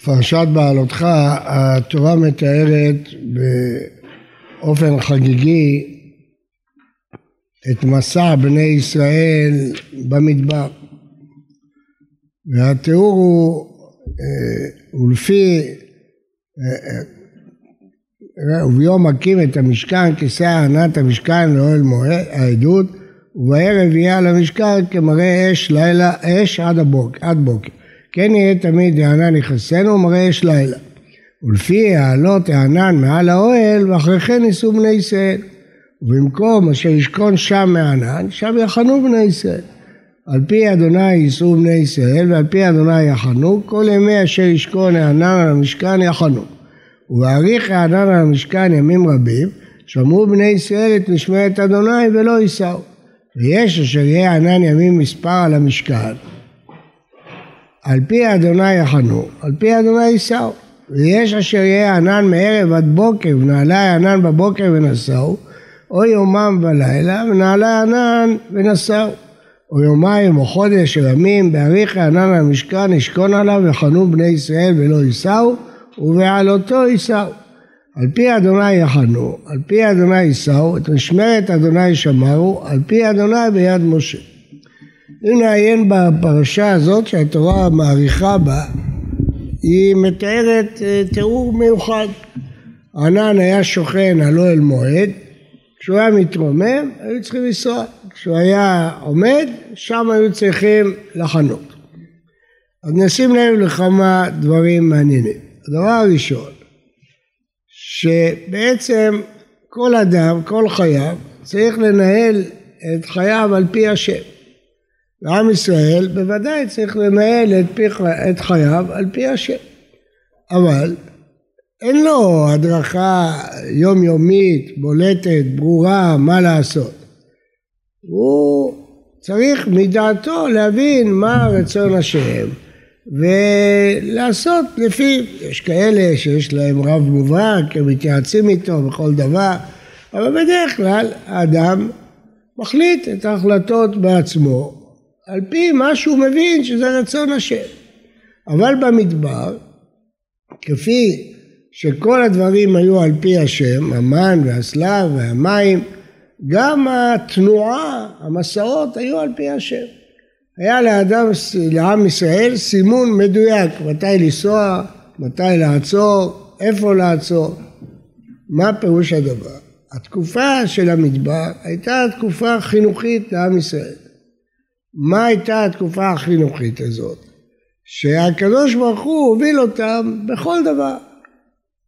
פרשת בעלותך, התורה מתארת באופן חגיגי את מסע בני ישראל במדבר. והתיאור הוא, אה, ולפי, אה, אה, וביום מקים את המשכן כיסא ענת המשכן לאוהל מועד, העדות, ובערב יהיה על המשכן כמראה אש לילה, אש עד הבוקר, עד בוקר. כן יהיה תמיד הענן יכסנו ומראה אש לילה. ולפי העלות הענן מעל האוהל ואחרי כן יישאו בני ישראל. ובמקום אשר ישכון שם מענן, שם יחנו בני ישראל. על פי אדוני יישאו בני ישראל ועל פי אדוני יחנו, כל ימי אשר ישכון הענן על המשכן יחנו. ובאריך הענן על המשכן ימים רבים, שמרו בני ישראל את משמרת אדוני ולא יישאו. ויש אשר יהיה ענן ימים מספר על המשכן, על פי אדוני יחנו, על פי אדוני יישאו. ויש אשר יהיה ענן מערב עד בוקר, ונעלי ענן בבוקר ונשאו, או יומם ולילה, ונעלי ענן ונשאו. או יומיים או חודש או ימים, באריך הענן המשכן ישכון עליו יחנו בני ישראל ולא יישאו, ובעלותו יישאו. על פי אדוני יחנו, על פי אדוני יישאו, את משמרת אדוני שמרו, על פי אדוני ביד משה. אם נעיין בפרשה הזאת שהתורה מעריכה בה, היא מתארת אה, תיאור מיוחד. ענן היה שוכן על אוהל מועד, כשהוא היה מתרומם היו צריכים לנסוע, כשהוא היה עומד שם היו צריכים לחנות. אז נשים לב לכמה דברים מעניינים. הדבר הראשון, שבעצם כל אדם, כל חייו, צריך לנהל את חייו על פי השם. ועם ישראל בוודאי צריך לנהל את, פי, את חייו על פי השם. אבל אין לו הדרכה יומיומית, בולטת, ברורה, מה לעשות. הוא צריך מדעתו להבין מה רצון השם ולעשות לפיו. יש כאלה שיש להם רב מובהק, הם מתייעצים איתו בכל דבר, אבל בדרך כלל האדם מחליט את ההחלטות בעצמו על פי מה שהוא מבין שזה רצון השם. אבל במדבר, כפי שכל הדברים היו על פי השם, המן והסלב והמים, גם התנועה, המסעות היו על פי השם. היה לאדם, לעם ישראל סימון מדויק, מתי לנסוע, מתי לעצור, איפה לעצור. מה פירוש הדבר? התקופה של המדבר הייתה תקופה חינוכית לעם ישראל. מה הייתה התקופה החינוכית הזאת? שהקדוש ברוך הוא הוביל אותם בכל דבר.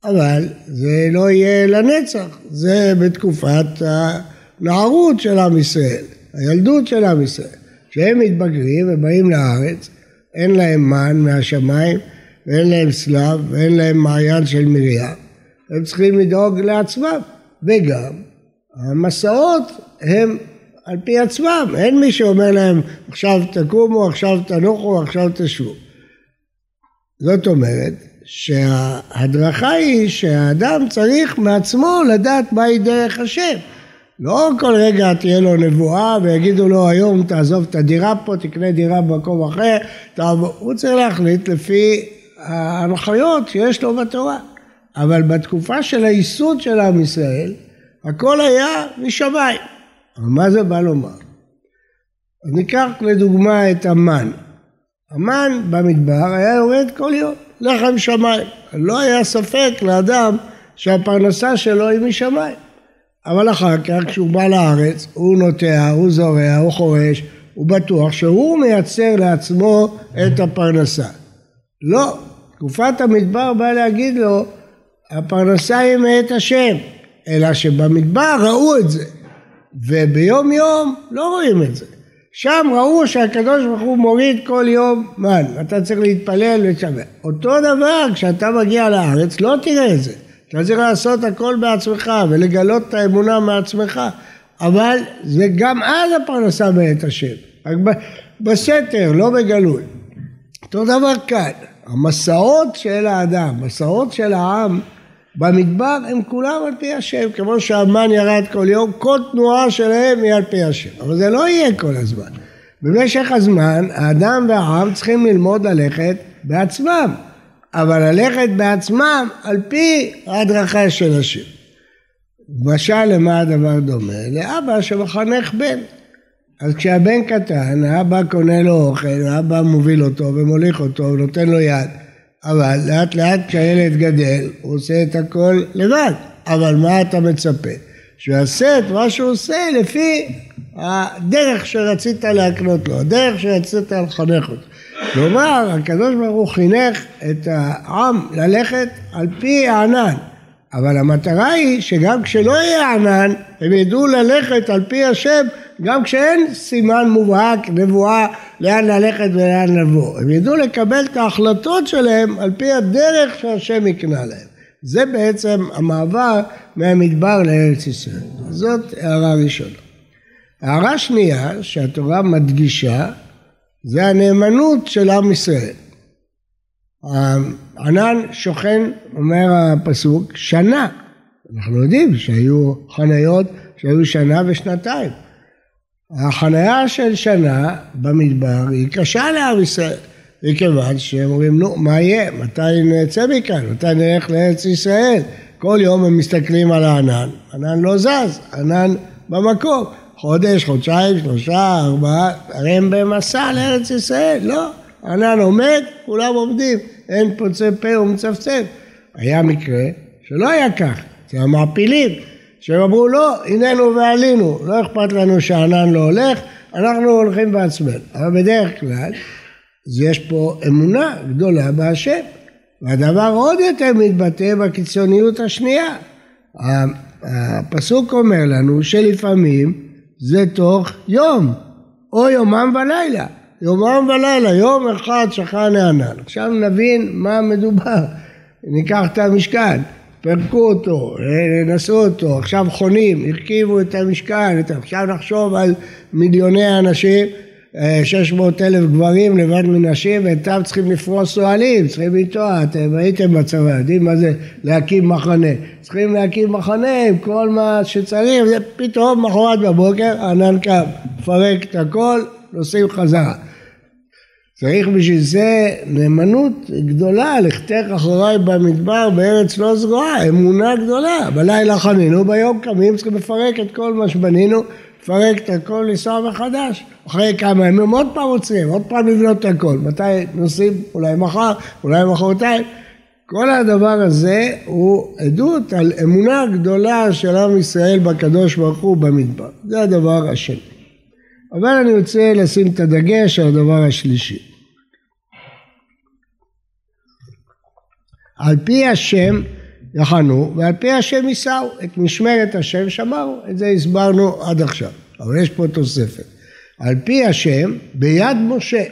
אבל זה לא יהיה לנצח, זה בתקופת הנערות של עם ישראל, הילדות של עם ישראל. כשהם מתבגרים ובאים לארץ, אין להם מן מהשמיים ואין להם סלב ואין להם מעיין של מרים, הם צריכים לדאוג לעצמם, וגם המסעות הם על פי עצמם, אין מי שאומר להם עכשיו תקומו, עכשיו תנוחו, עכשיו תשבו. זאת אומרת שההדרכה היא שהאדם צריך מעצמו לדעת מהי דרך השם. לא כל רגע תהיה לו נבואה ויגידו לו היום תעזוב את הדירה פה, תקנה דירה במקום אחר, תעבור. הוא צריך להחליט לפי ההנחיות שיש לו בתורה. אבל בתקופה של הייסוד של עם ישראל, הכל היה משמיים. אבל מה זה בא לומר? אז ניקח לדוגמה את המן. המן במדבר היה יורד כל יום, לחם שמיים. לא היה ספק לאדם שהפרנסה שלו היא משמיים. אבל אחר כך כשהוא בא לארץ, הוא נוטע, הוא זורע, הוא חורש, הוא בטוח שהוא מייצר לעצמו את הפרנסה. לא, תקופת המדבר באה להגיד לו, הפרנסה היא מאת השם, אלא שבמדבר ראו את זה. וביום יום לא רואים את זה. שם ראו שהקדוש ברוך הוא מוריד כל יום מן, אתה צריך להתפלל ולשמר. אותו דבר כשאתה מגיע לארץ לא תראה את זה. אתה צריך לעשות הכל בעצמך ולגלות את האמונה מעצמך, אבל זה גם אז הפרנסה מאת השם, רק בסתר, לא בגלוי. אותו דבר כאן, המסעות של האדם, מסעות של העם במדבר הם כולם על פי השם, כמו שהמן ירד כל יום, כל תנועה שלהם היא על פי השם. אבל זה לא יהיה כל הזמן. במשך הזמן האדם והעם צריכים ללמוד ללכת בעצמם. אבל ללכת בעצמם על פי ההדרכה של השם. משל למה הדבר דומה? לאבא שמחנך בן. אז כשהבן קטן, האבא קונה לו אוכל, האבא מוביל אותו ומוליך אותו ונותן לו יד. אבל לאט לאט כשהילד גדל, הוא עושה את הכל לבד. אבל מה אתה מצפה? שהוא יעשה את מה שהוא עושה לפי הדרך שרצית להקנות לו, הדרך שרצית לחנך אותו. כלומר, הקדוש ברוך הוא חינך את העם ללכת על פי הענן. אבל המטרה היא שגם כשלא יהיה ענן, הם ידעו ללכת על פי השם גם כשאין סימן מובהק, נבואה, לאן ללכת ולאן לבוא. הם ידעו לקבל את ההחלטות שלהם על פי הדרך שהשם יקנה להם. זה בעצם המעבר מהמדבר לארץ ישראל. זאת הערה ראשונה. הערה שנייה שהתורה מדגישה זה הנאמנות של עם ישראל. הענן שוכן, אומר הפסוק, שנה. אנחנו יודעים שהיו חניות שהיו שנה ושנתיים. החניה של שנה במדבר היא קשה לעם ישראל, מכיוון שהם אומרים, נו, מה יהיה? מתי נצא מכאן? מתי נלך לארץ ישראל? כל יום הם מסתכלים על הענן, ענן לא זז, ענן במקום. חודש, חודשיים, שלושה, ארבעה, הרי הם במסע לארץ ישראל, לא. ענן עומד, כולם עומדים, אין פוצה פה ומצפצף. היה מקרה שלא היה כך, זה המעפילים, שהם אמרו לא, הננו ועלינו, לא אכפת לנו שהענן לא הולך, אנחנו הולכים בעצמנו. אבל בדרך כלל, יש פה אמונה גדולה בהשם. והדבר עוד יותר מתבטא בקיצוניות השנייה. הפסוק אומר לנו שלפעמים זה תוך יום, או יומם ולילה. יומם ולילה, יום אחד שכן הענן. עכשיו נבין מה מדובר. ניקח את המשכן, פירקו אותו, נשאו אותו, עכשיו חונים, הרכיבו את המשכן, עכשיו נחשוב על מיליוני אנשים 600 אלף גברים לבד מנשים ואיתם צריכים לפרוס אוהלים, צריכים לטוע, אתם הייתם בצבא, יודעים מה זה להקים מחנה, צריכים להקים מחנה עם כל מה שצריך, ופתאום מחרת בבוקר ענן קם, מפרק את הכל, נוסעים חזרה. צריך בשביל זה נאמנות גדולה, לכתך אחריי במדבר בארץ לא זרועה, אמונה גדולה. בלילה חנינו, ביום קמים צריכים לפרק את כל מה שבנינו לפרק את הכל, לנסוע מחדש. אחרי כמה ימים עוד פעם עוצרים, עוד פעם לבנות את הכל. מתי נוסעים? אולי מחר, אולי מחרתיים. כל הדבר הזה הוא עדות על אמונה גדולה של עם ישראל בקדוש ברוך הוא במדבר. זה הדבר השני. אבל אני רוצה לשים את הדגש על הדבר השלישי. על פי השם יחנו ועל פי השם יישאו, את משמרת השם שמרו, את זה הסברנו עד עכשיו, אבל יש פה תוספת. על פי השם ביד משה.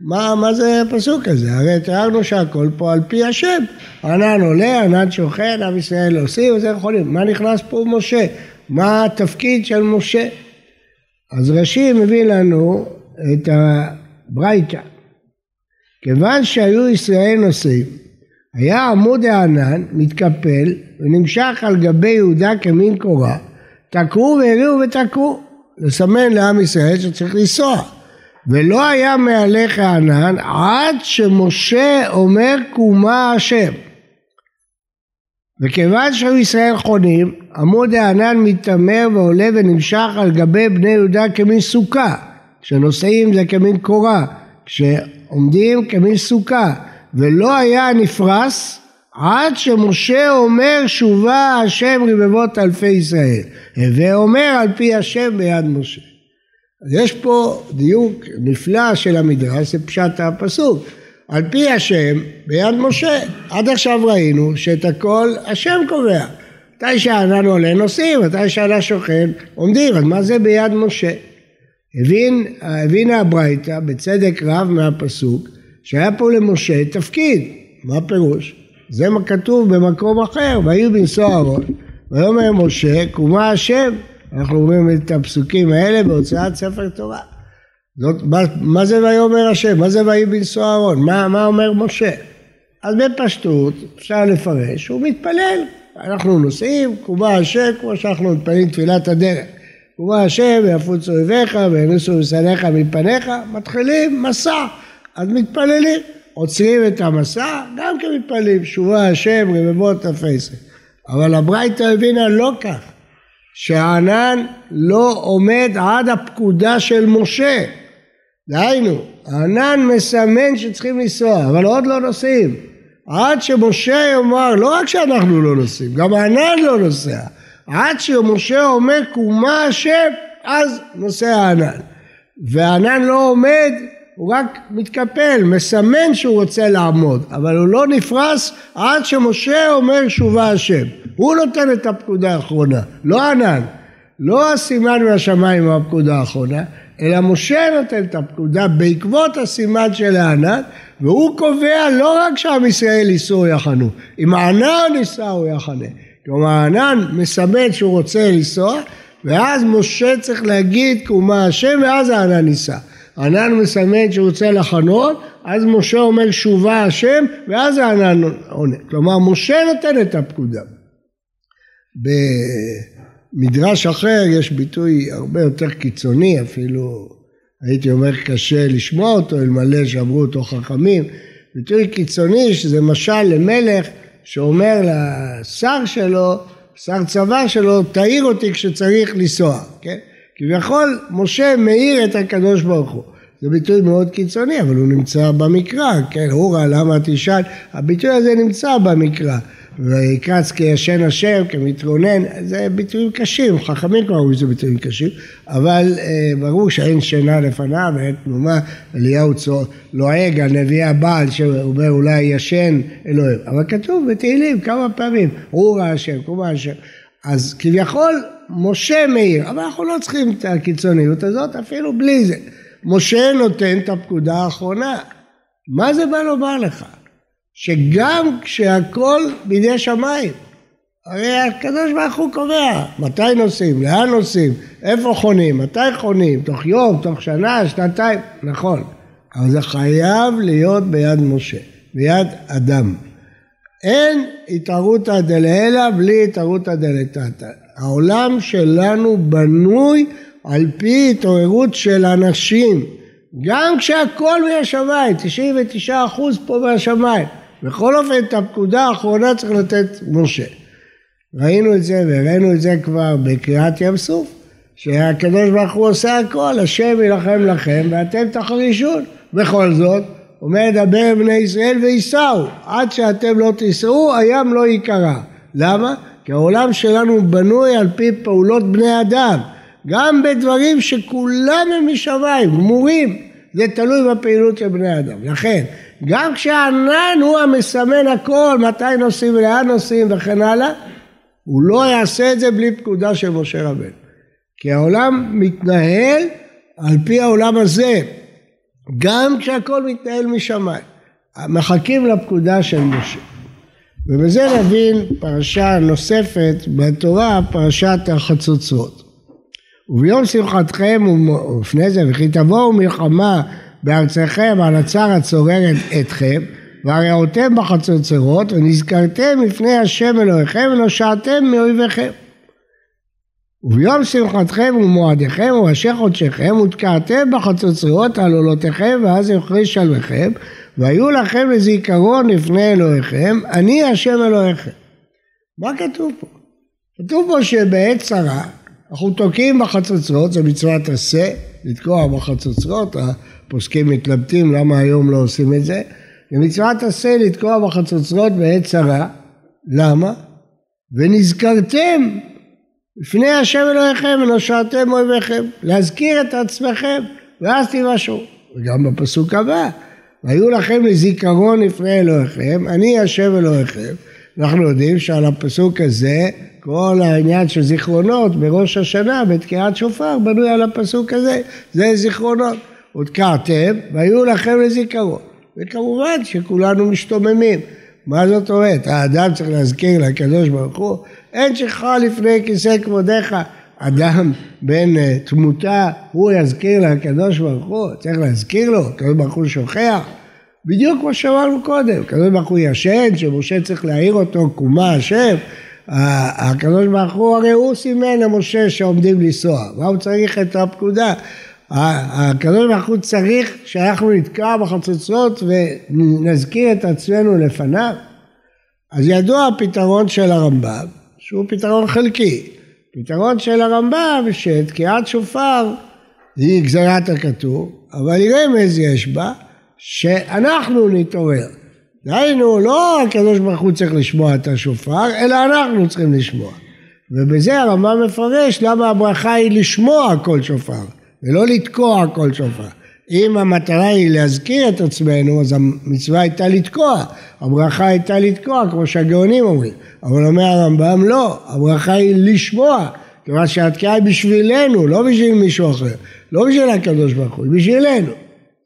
מה, מה זה הפסוק הזה? הרי תיארנו שהכל פה על פי השם. ענן עולה, ענן שוכן, עם ישראל עושים, וזה יכולים. מה נכנס פה משה? מה התפקיד של משה? אז רש"י מביא לנו את הברייתא. כיוון שהיו ישראל נוסעים היה עמוד הענן מתקפל ונמשך על גבי יהודה כמין קורה, תקעו והריעו ותקעו, לסמן לעם ישראל שצריך לנסוע. ולא היה מהלך הענן עד שמשה אומר קומה השם. וכיוון שהיו ישראל חונים, עמוד הענן מתעמר ועולה ונמשך על גבי בני יהודה כמין סוכה. כשנוסעים זה כמין קורה, כשעומדים כמין סוכה. ולא היה נפרס עד שמשה אומר שובה השם רבבות אלפי ישראל. הווה אומר על פי השם ביד משה. אז יש פה דיוק נפלא של המדרש, זה פשט הפסוק. על פי השם ביד משה. עד עכשיו ראינו שאת הכל השם קובע. מתי שהענן עולה נוסעים, מתי שהענן שוכן עומדים, אז מה זה ביד משה? הבין, הבינה הברייתא בצדק רב מהפסוק שהיה פה למשה תפקיד. מה הפירוש? זה מה כתוב במקום אחר, ויהיו בנסוע אהרון. ויאמר משה, קומה השם. אנחנו אומרים את הפסוקים האלה בהוצאת ספר תורה. זאת, מה, מה זה ויאמר השם? מה זה ויהי בנסוע אהרון? מה, מה אומר משה? אז בפשטות אפשר לפרש, הוא מתפלל. אנחנו נוסעים, קומה השם, כמו שאנחנו מתפללים תפילת הדרך. קומה השם, ויפוצו אויביך, וינסו משנאיך מפניך, מתחילים מסע. אז מתפללים. עוצרים את המסע, גם כן מתפללים, שובה השם, רבבות תפסת. אבל הברייתא הבינה לא כך, שהענן לא עומד עד הפקודה של משה. דהיינו, הענן מסמן שצריכים לנסוע, אבל עוד לא נוסעים. עד שמשה יאמר, לא רק שאנחנו לא נוסעים, גם הענן לא נוסע. עד שמשה אומר קומה השם, אז נוסע הענן. והענן לא עומד, הוא רק מתקפל, מסמן שהוא רוצה לעמוד, אבל הוא לא נפרס עד שמשה אומר שובה השם. הוא נותן את הפקודה האחרונה, לא ענן. לא הסימן מהשמיים הוא הפקודה האחרונה, אלא משה נותן את הפקודה בעקבות הסימן של הענן, והוא קובע לא רק שעם ישראל ייסעו יחנו, אם הענן ייסע הוא יחנה. כלומר הענן מסמן שהוא רוצה לנסוע, ואז משה צריך להגיד קומה השם ואז הענן ייסע. הענן מסמן שהוא רוצה לחנות, אז משה אומר שובה השם, ואז הענן עונה. כלומר משה נותן את הפקודה. במדרש אחר יש ביטוי הרבה יותר קיצוני, אפילו הייתי אומר קשה לשמוע אותו, אלמלא שאמרו אותו חכמים. ביטוי קיצוני שזה משל למלך שאומר לשר שלו, שר צבא שלו, תעיר אותי כשצריך לנסוע, כן? כביכול משה מאיר את הקדוש ברוך הוא. זה ביטוי מאוד קיצוני, אבל הוא נמצא במקרא, כן, הורה למה תשאל, הביטוי הזה נמצא במקרא. ויקץ כישן השם, כמתרונן, זה ביטויים קשים, חכמים כבר אומרים שזה ביטויים קשים, אבל אה, ברור שאין שינה לפניו ואין תנומה, אליהו לועג על נביא הבעל שאומר אולי ישן אלוהים, אבל כתוב בתהילים כמה פעמים, אורה השם, קומה השם, אז כביכול משה מאיר, אבל אנחנו לא צריכים את הקיצוניות הזאת אפילו בלי זה, משה נותן את הפקודה האחרונה, מה זה בא לומר לך? שגם כשהכל בידי שמיים, הרי הקדוש ברוך הוא קובע מתי נוסעים, לאן נוסעים, איפה חונים, מתי חונים, תוך יום, תוך שנה, שנתיים, נכון, אבל זה חייב להיות ביד משה, ביד אדם. אין התערותא דלעילא בלי התערותא דלתתא. העולם שלנו בנוי על פי התעוררות של אנשים, גם כשהכל מהשמיים, 99% פה מהשמיים. בכל אופן את הפקודה האחרונה צריך לתת משה. ראינו את זה והראינו את זה כבר בקריאת ים סוף, שהקדוש ברוך הוא עושה הכל, השם יילחם לכם ואתם תחרישון. בכל זאת, אומר דבר בני ישראל וייסעו, עד שאתם לא תיסעו הים לא ייקרע. למה? כי העולם שלנו בנוי על פי פעולות בני אדם, גם בדברים שכולם הם משמיים, גמורים, זה תלוי בפעילות של בני אדם. לכן, גם כשהענן הוא המסמן הכל, מתי נוסעים ולאן נוסעים וכן הלאה, הוא לא יעשה את זה בלי פקודה של משה רבנו. כי העולם מתנהל על פי העולם הזה, גם כשהכל מתנהל משמיים. מחכים לפקודה של משה. ובזה נבין פרשה נוספת בתורה, פרשת החצוצרות. וביום שמחתכם ולפני זה וכי תבואו מלחמה בארציכם על הצר הצוררת אתכם, והראותם בחצוצרות, ונזכרתם לפני השם אלוהיכם, ונושעתם מאויביכם. וביום שמחתכם ומועדיכם וראשי חודשיכם, ותקעתם בחצוצרות על עולותיכם, ואז יחריש עליכם, והיו לכם לזיכרון לפני אלוהיכם, אני השם אלוהיכם. מה כתוב פה? כתוב פה שבעת צרה, אנחנו תוקעים בחצוצרות, זה מצוות עשה, לתקוע בחצוצרות, הפוסקים מתלבטים למה היום לא עושים את זה. ומצוות עשה לתקוע בחצוצרות בעת צרה. למה? ונזכרתם לפני השם אלוהיכם ונושעתם אויביכם. להזכיר את עצמכם ואז תימשו. וגם בפסוק הבא. והיו לכם לזיכרון לפני אלוהיכם, אני השם אלוהיכם. אנחנו יודעים שעל הפסוק הזה כל העניין של זיכרונות בראש השנה בתקיעת שופר בנוי על הפסוק הזה, זה זיכרונות. הותקעתם והיו לכם לזיכרון. וכמובן שכולנו משתוממים. מה זאת אומרת? האדם צריך להזכיר לקדוש ברוך הוא, אין שכחה לפני כיסא כבודיך. אדם בן אה, תמותה, הוא יזכיר לקדוש ברוך הוא, צריך להזכיר לו, הקדוש ברוך הוא שוכח. בדיוק כמו שאמרנו קודם, הקדוש ברוך הוא ישן, שמשה צריך להעיר אותו, קומה השם. הקדוש ברוך הוא הרי הוא סימן למשה שעומדים לנסוע, מה הוא צריך את הפקודה? הקדוש ברוך הוא צריך שאנחנו נתקע בחצוצרות ונזכיר את עצמנו לפניו. אז ידוע הפתרון של הרמב"ם, שהוא פתרון חלקי. פתרון של הרמב"ם שתקיעת שופר היא גזרת הכתוב, אבל רמז יש בה שאנחנו נתעורר. דהיינו, לא הקדוש ברוך הוא צריך לשמוע את השופר, אלא אנחנו צריכים לשמוע. ובזה הרמב"ם מפרש למה הברכה היא לשמוע כל שופר, ולא לתקוע כל שופר. אם המטרה היא להזכיר את עצמנו, אז המצווה הייתה לתקוע, הברכה הייתה לתקוע, כמו שהגאונים אומרים. אבל אומר הרמב"ם, לא, הברכה היא לשמוע, כיוון שהתקיעה היא בשבילנו, לא בשביל מישהו אחר, לא בשביל הקדוש ברוך הוא, היא בשבילנו.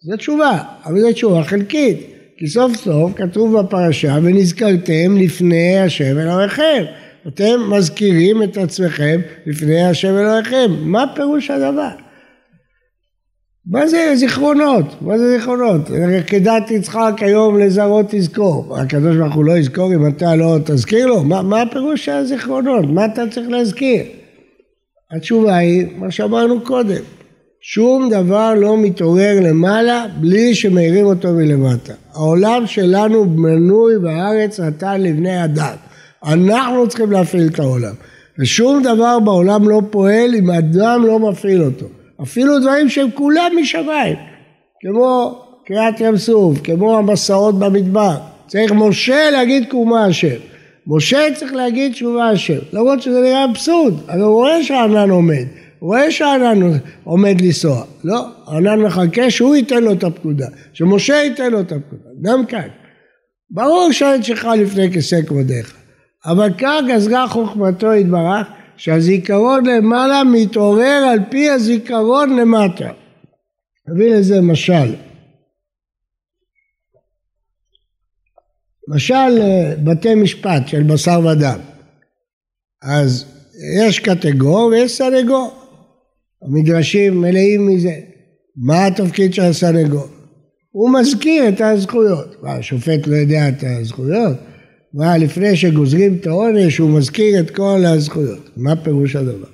זו תשובה, אבל זו תשובה חלקית, כי סוף סוף כתוב בפרשה, ונזכרתם לפני השם אלוהיכם. אתם מזכירים את עצמכם לפני השם אלוהיכם. מה פירוש הדבר? מה זה זיכרונות? מה זה זיכרונות? כדת יצחק היום לזרות תזכור. הקדוש ברוך הוא לא יזכור אם אתה לא תזכיר לו? מה, מה הפירוש של הזיכרונות? מה אתה צריך להזכיר? התשובה היא מה שאמרנו קודם. שום דבר לא מתעורר למעלה בלי שמאירים אותו מלמטה. העולם שלנו בנוי בארץ נתן לבני אדם. אנחנו צריכים להפעיל את העולם. ושום דבר בעולם לא פועל אם אדם לא מפעיל אותו. אפילו דברים שהם כולם משמיים, כמו קריאת ים סוף, כמו המסעות במדבר. צריך משה להגיד קומה השם. משה צריך להגיד תשובה השם, למרות שזה נראה אבסורד, אבל הוא רואה שהענן עומד, הוא רואה שהענן עומד לנסוע, לא, הענן מחכה שהוא ייתן לו את הפקודה, שמשה ייתן לו את הפקודה, גם כאן. ברור שהעת שלך לפני כיסא כבודיך, אבל כך גזרה חוכמתו יתברך, שהזיכרון למעלה מתעורר על פי הזיכרון למטה. נביא לזה משל. משל אה, בתי משפט של בשר ודם. אז יש קטגור ויש סנגור. המדרשים מלאים מזה. מה התפקיד של הסנגור? הוא מזכיר את הזכויות. מה, השופט לא יודע את הזכויות? מה, לפני שגוזרים את העונש הוא מזכיר את כל הזכויות. מה פירוש הדבר?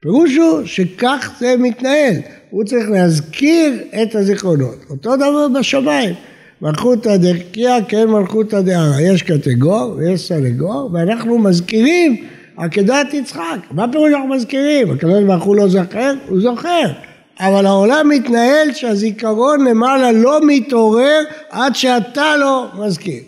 פירוש הוא שכך זה מתנהל. הוא צריך להזכיר את הזיכרונות. אותו דבר בשמיים. מלכותא דרכיה כן מלכותא דערא. יש קטגור ויש סנגור, ואנחנו מזכירים עקדת יצחק. מה פירוש אנחנו מזכירים? הקדוש ברוך הוא לא זוכר? הוא זוכר. אבל העולם מתנהל שהזיכרון למעלה לא מתעורר עד שאתה לא מזכיר.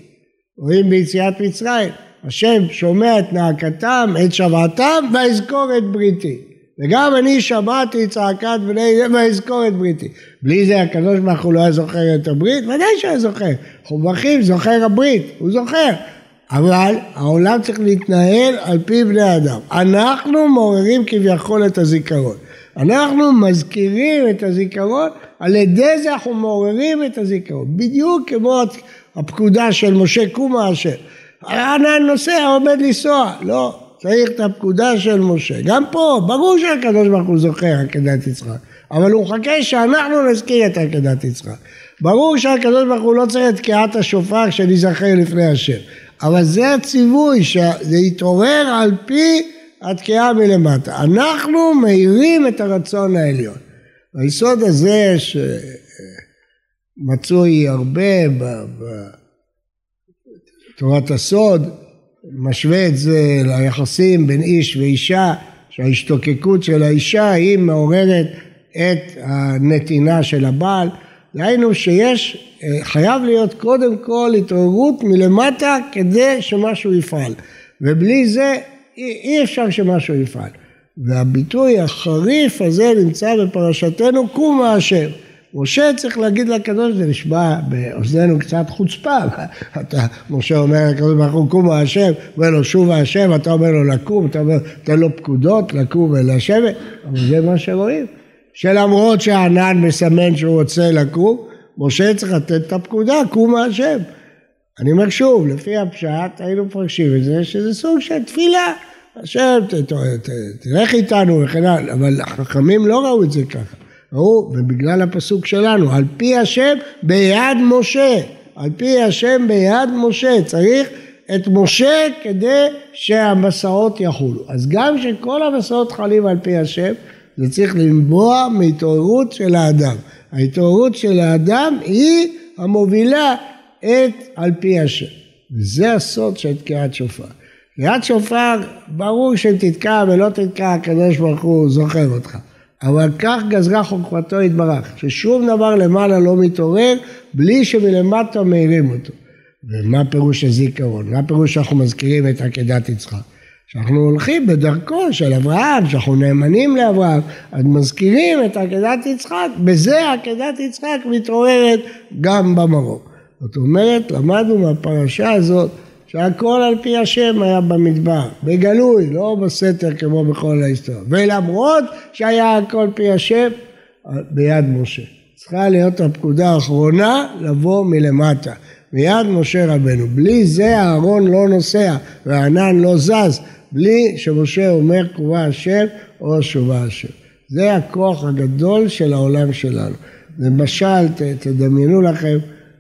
רואים ביציאת מצרים, השם שומע את נאקתם, את שוועתם, ואזכור את בריתי. וגם אני שמעתי צעקת בני זה ואזכור את בריתי. בלי זה הקדוש ברוך הוא לא היה זוכר את הברית? ודאי שהיה זוכר. חובכים זוכר הברית, הוא זוכר. אבל העולם צריך להתנהל על פי בני אדם. אנחנו מעוררים כביכול את הזיכרון. אנחנו מזכירים את הזיכרון, על ידי זה אנחנו מעוררים את הזיכרון. בדיוק כמו הפקודה של משה קומה אשר. הענן נוסע עומד לנסוע. לא, צריך את הפקודה של משה. גם פה, ברור שהקדוש ברוך הוא זוכר עקדת יצחק, אבל הוא מחכה שאנחנו נזכיר את עקדת יצחק. ברור שהקדוש ברוך הוא לא צריך את תקיעת השופר שניזכר לפני השם. אבל זה הציווי, שזה יתעורר על פי התקיעה מלמטה. אנחנו מאירים את הרצון העליון. היסוד הזה שמצוי הרבה בתורת הסוד, משווה את זה ליחסים בין איש ואישה, שההשתוקקות של האישה היא מעוררת את הנתינה של הבעל. דהיינו שיש, חייב להיות קודם כל התעוררות מלמטה כדי שמשהו יפעל. ובלי זה אי אפשר שמשהו יפעל. והביטוי החריף הזה נמצא בפרשתנו קומה השם. משה צריך להגיד לקדוש, זה נשמע באוזנינו קצת חוצפה, אתה, משה אומר לקדוש ברוך הוא קומה השם, אומר לו שובה השם, אתה אומר לו לקום, אתה אומר, תן לו פקודות לקום ולשבת, אבל זה מה שרואים. שלמרות שהענן מסמן שהוא רוצה לקום, משה צריך לתת את הפקודה, קומה השם. אני אומר שוב, לפי הפשט היינו מפרשים את זה, שזה סוג של תפילה. השם, תלך איתנו וכן הלאה, אבל החכמים לא ראו את זה ככה. ראו, ובגלל הפסוק שלנו, על פי השם ביד משה, על פי השם ביד משה, צריך את משה כדי שהמסעות יחולו. אז גם שכל המסעות חלים על פי השם, זה צריך לנבוע מהתעוררות של האדם. ההתעוררות של האדם היא המובילה את על פי השם. וזה הסוד של תקיעת שופר. תקיעת שופר, ברור שאם תתקע ולא תתקע, הקדוש ברוך הוא זוכר אותך. אבל כך גזרה חוכמתו יתברך, ששום דבר למעלה לא מתעורר בלי שמלמטה מאירים אותו. ומה פירוש הזיכרון? מה פירוש שאנחנו מזכירים את עקדת יצחק? שאנחנו הולכים בדרכו של אברהם, שאנחנו נאמנים לאברהם, אז מזכירים את עקדת יצחק, בזה עקדת יצחק מתעוררת גם במרום. זאת אומרת, למדנו מהפרשה הזאת שהכל על פי השם היה במדבר, בגלוי, לא בסתר כמו בכל ההיסטוריה. ולמרות שהיה הכל פי השם, ביד משה. צריכה להיות הפקודה האחרונה לבוא מלמטה. מיד משה רבנו. בלי זה אהרון לא נוסע והענן לא זז, בלי שמשה אומר קרובה השם או שובה השם. זה הכוח הגדול של העולם שלנו. למשל, תדמיינו לכם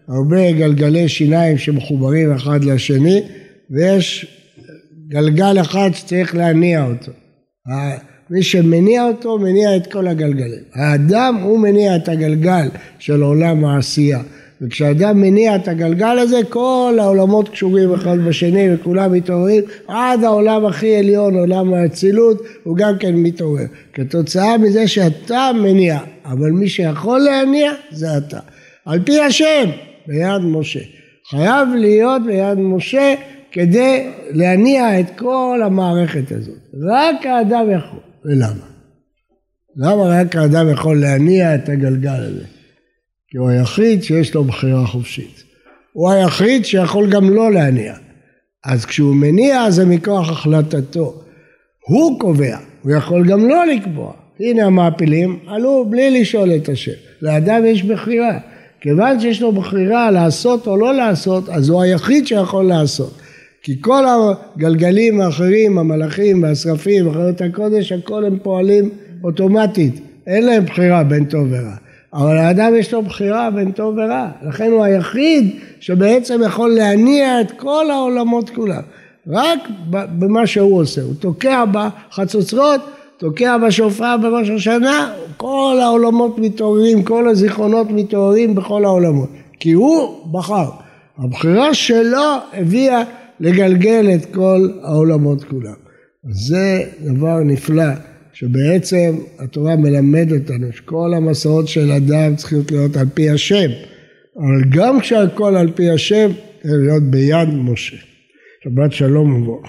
הרבה גלגלי שיניים שמחוברים אחד לשני, ויש גלגל אחד שצריך להניע אותו. מי שמניע אותו, מניע את כל הגלגלים. האדם הוא מניע את הגלגל של עולם העשייה. וכשאדם מניע את הגלגל הזה, כל העולמות קשורים אחד בשני וכולם מתעוררים, עד העולם הכי עליון, עולם האצילות, הוא גם כן מתעורר. כתוצאה מזה שאתה מניע, אבל מי שיכול להניע זה אתה. על פי השם, ביד משה. חייב להיות ביד משה כדי להניע את כל המערכת הזאת. רק האדם יכול. ולמה? למה רק האדם יכול להניע את הגלגל הזה? כי הוא היחיד שיש לו בחירה חופשית. הוא היחיד שיכול גם לא להניע. אז כשהוא מניע זה מכוח החלטתו. הוא קובע, הוא יכול גם לא לקבוע. הנה המעפילים עלו בלי לשאול את השם. לאדם יש בחירה. כיוון שיש לו בחירה לעשות או לא לעשות, אז הוא היחיד שיכול לעשות. כי כל הגלגלים האחרים, המלאכים והשרפים, וחיות הקודש, הכל הם פועלים אוטומטית. אין להם בחירה בין טוב ורע. אבל האדם יש לו בחירה בין טוב ורע, לכן הוא היחיד שבעצם יכול להניע את כל העולמות כולם, רק במה שהוא עושה, הוא תוקע בחצוצרות, תוקע בשופר בראש השנה, כל העולמות מתעוררים, כל הזיכרונות מתעוררים בכל העולמות, כי הוא בחר, הבחירה שלו הביאה לגלגל את כל העולמות כולם. זה דבר נפלא. שבעצם התורה מלמדת אותנו שכל המסעות של אדם צריכים להיות על פי השם, אבל גם כשהכל על פי השם, צריך להיות ביד משה. שבת שלום וברוך.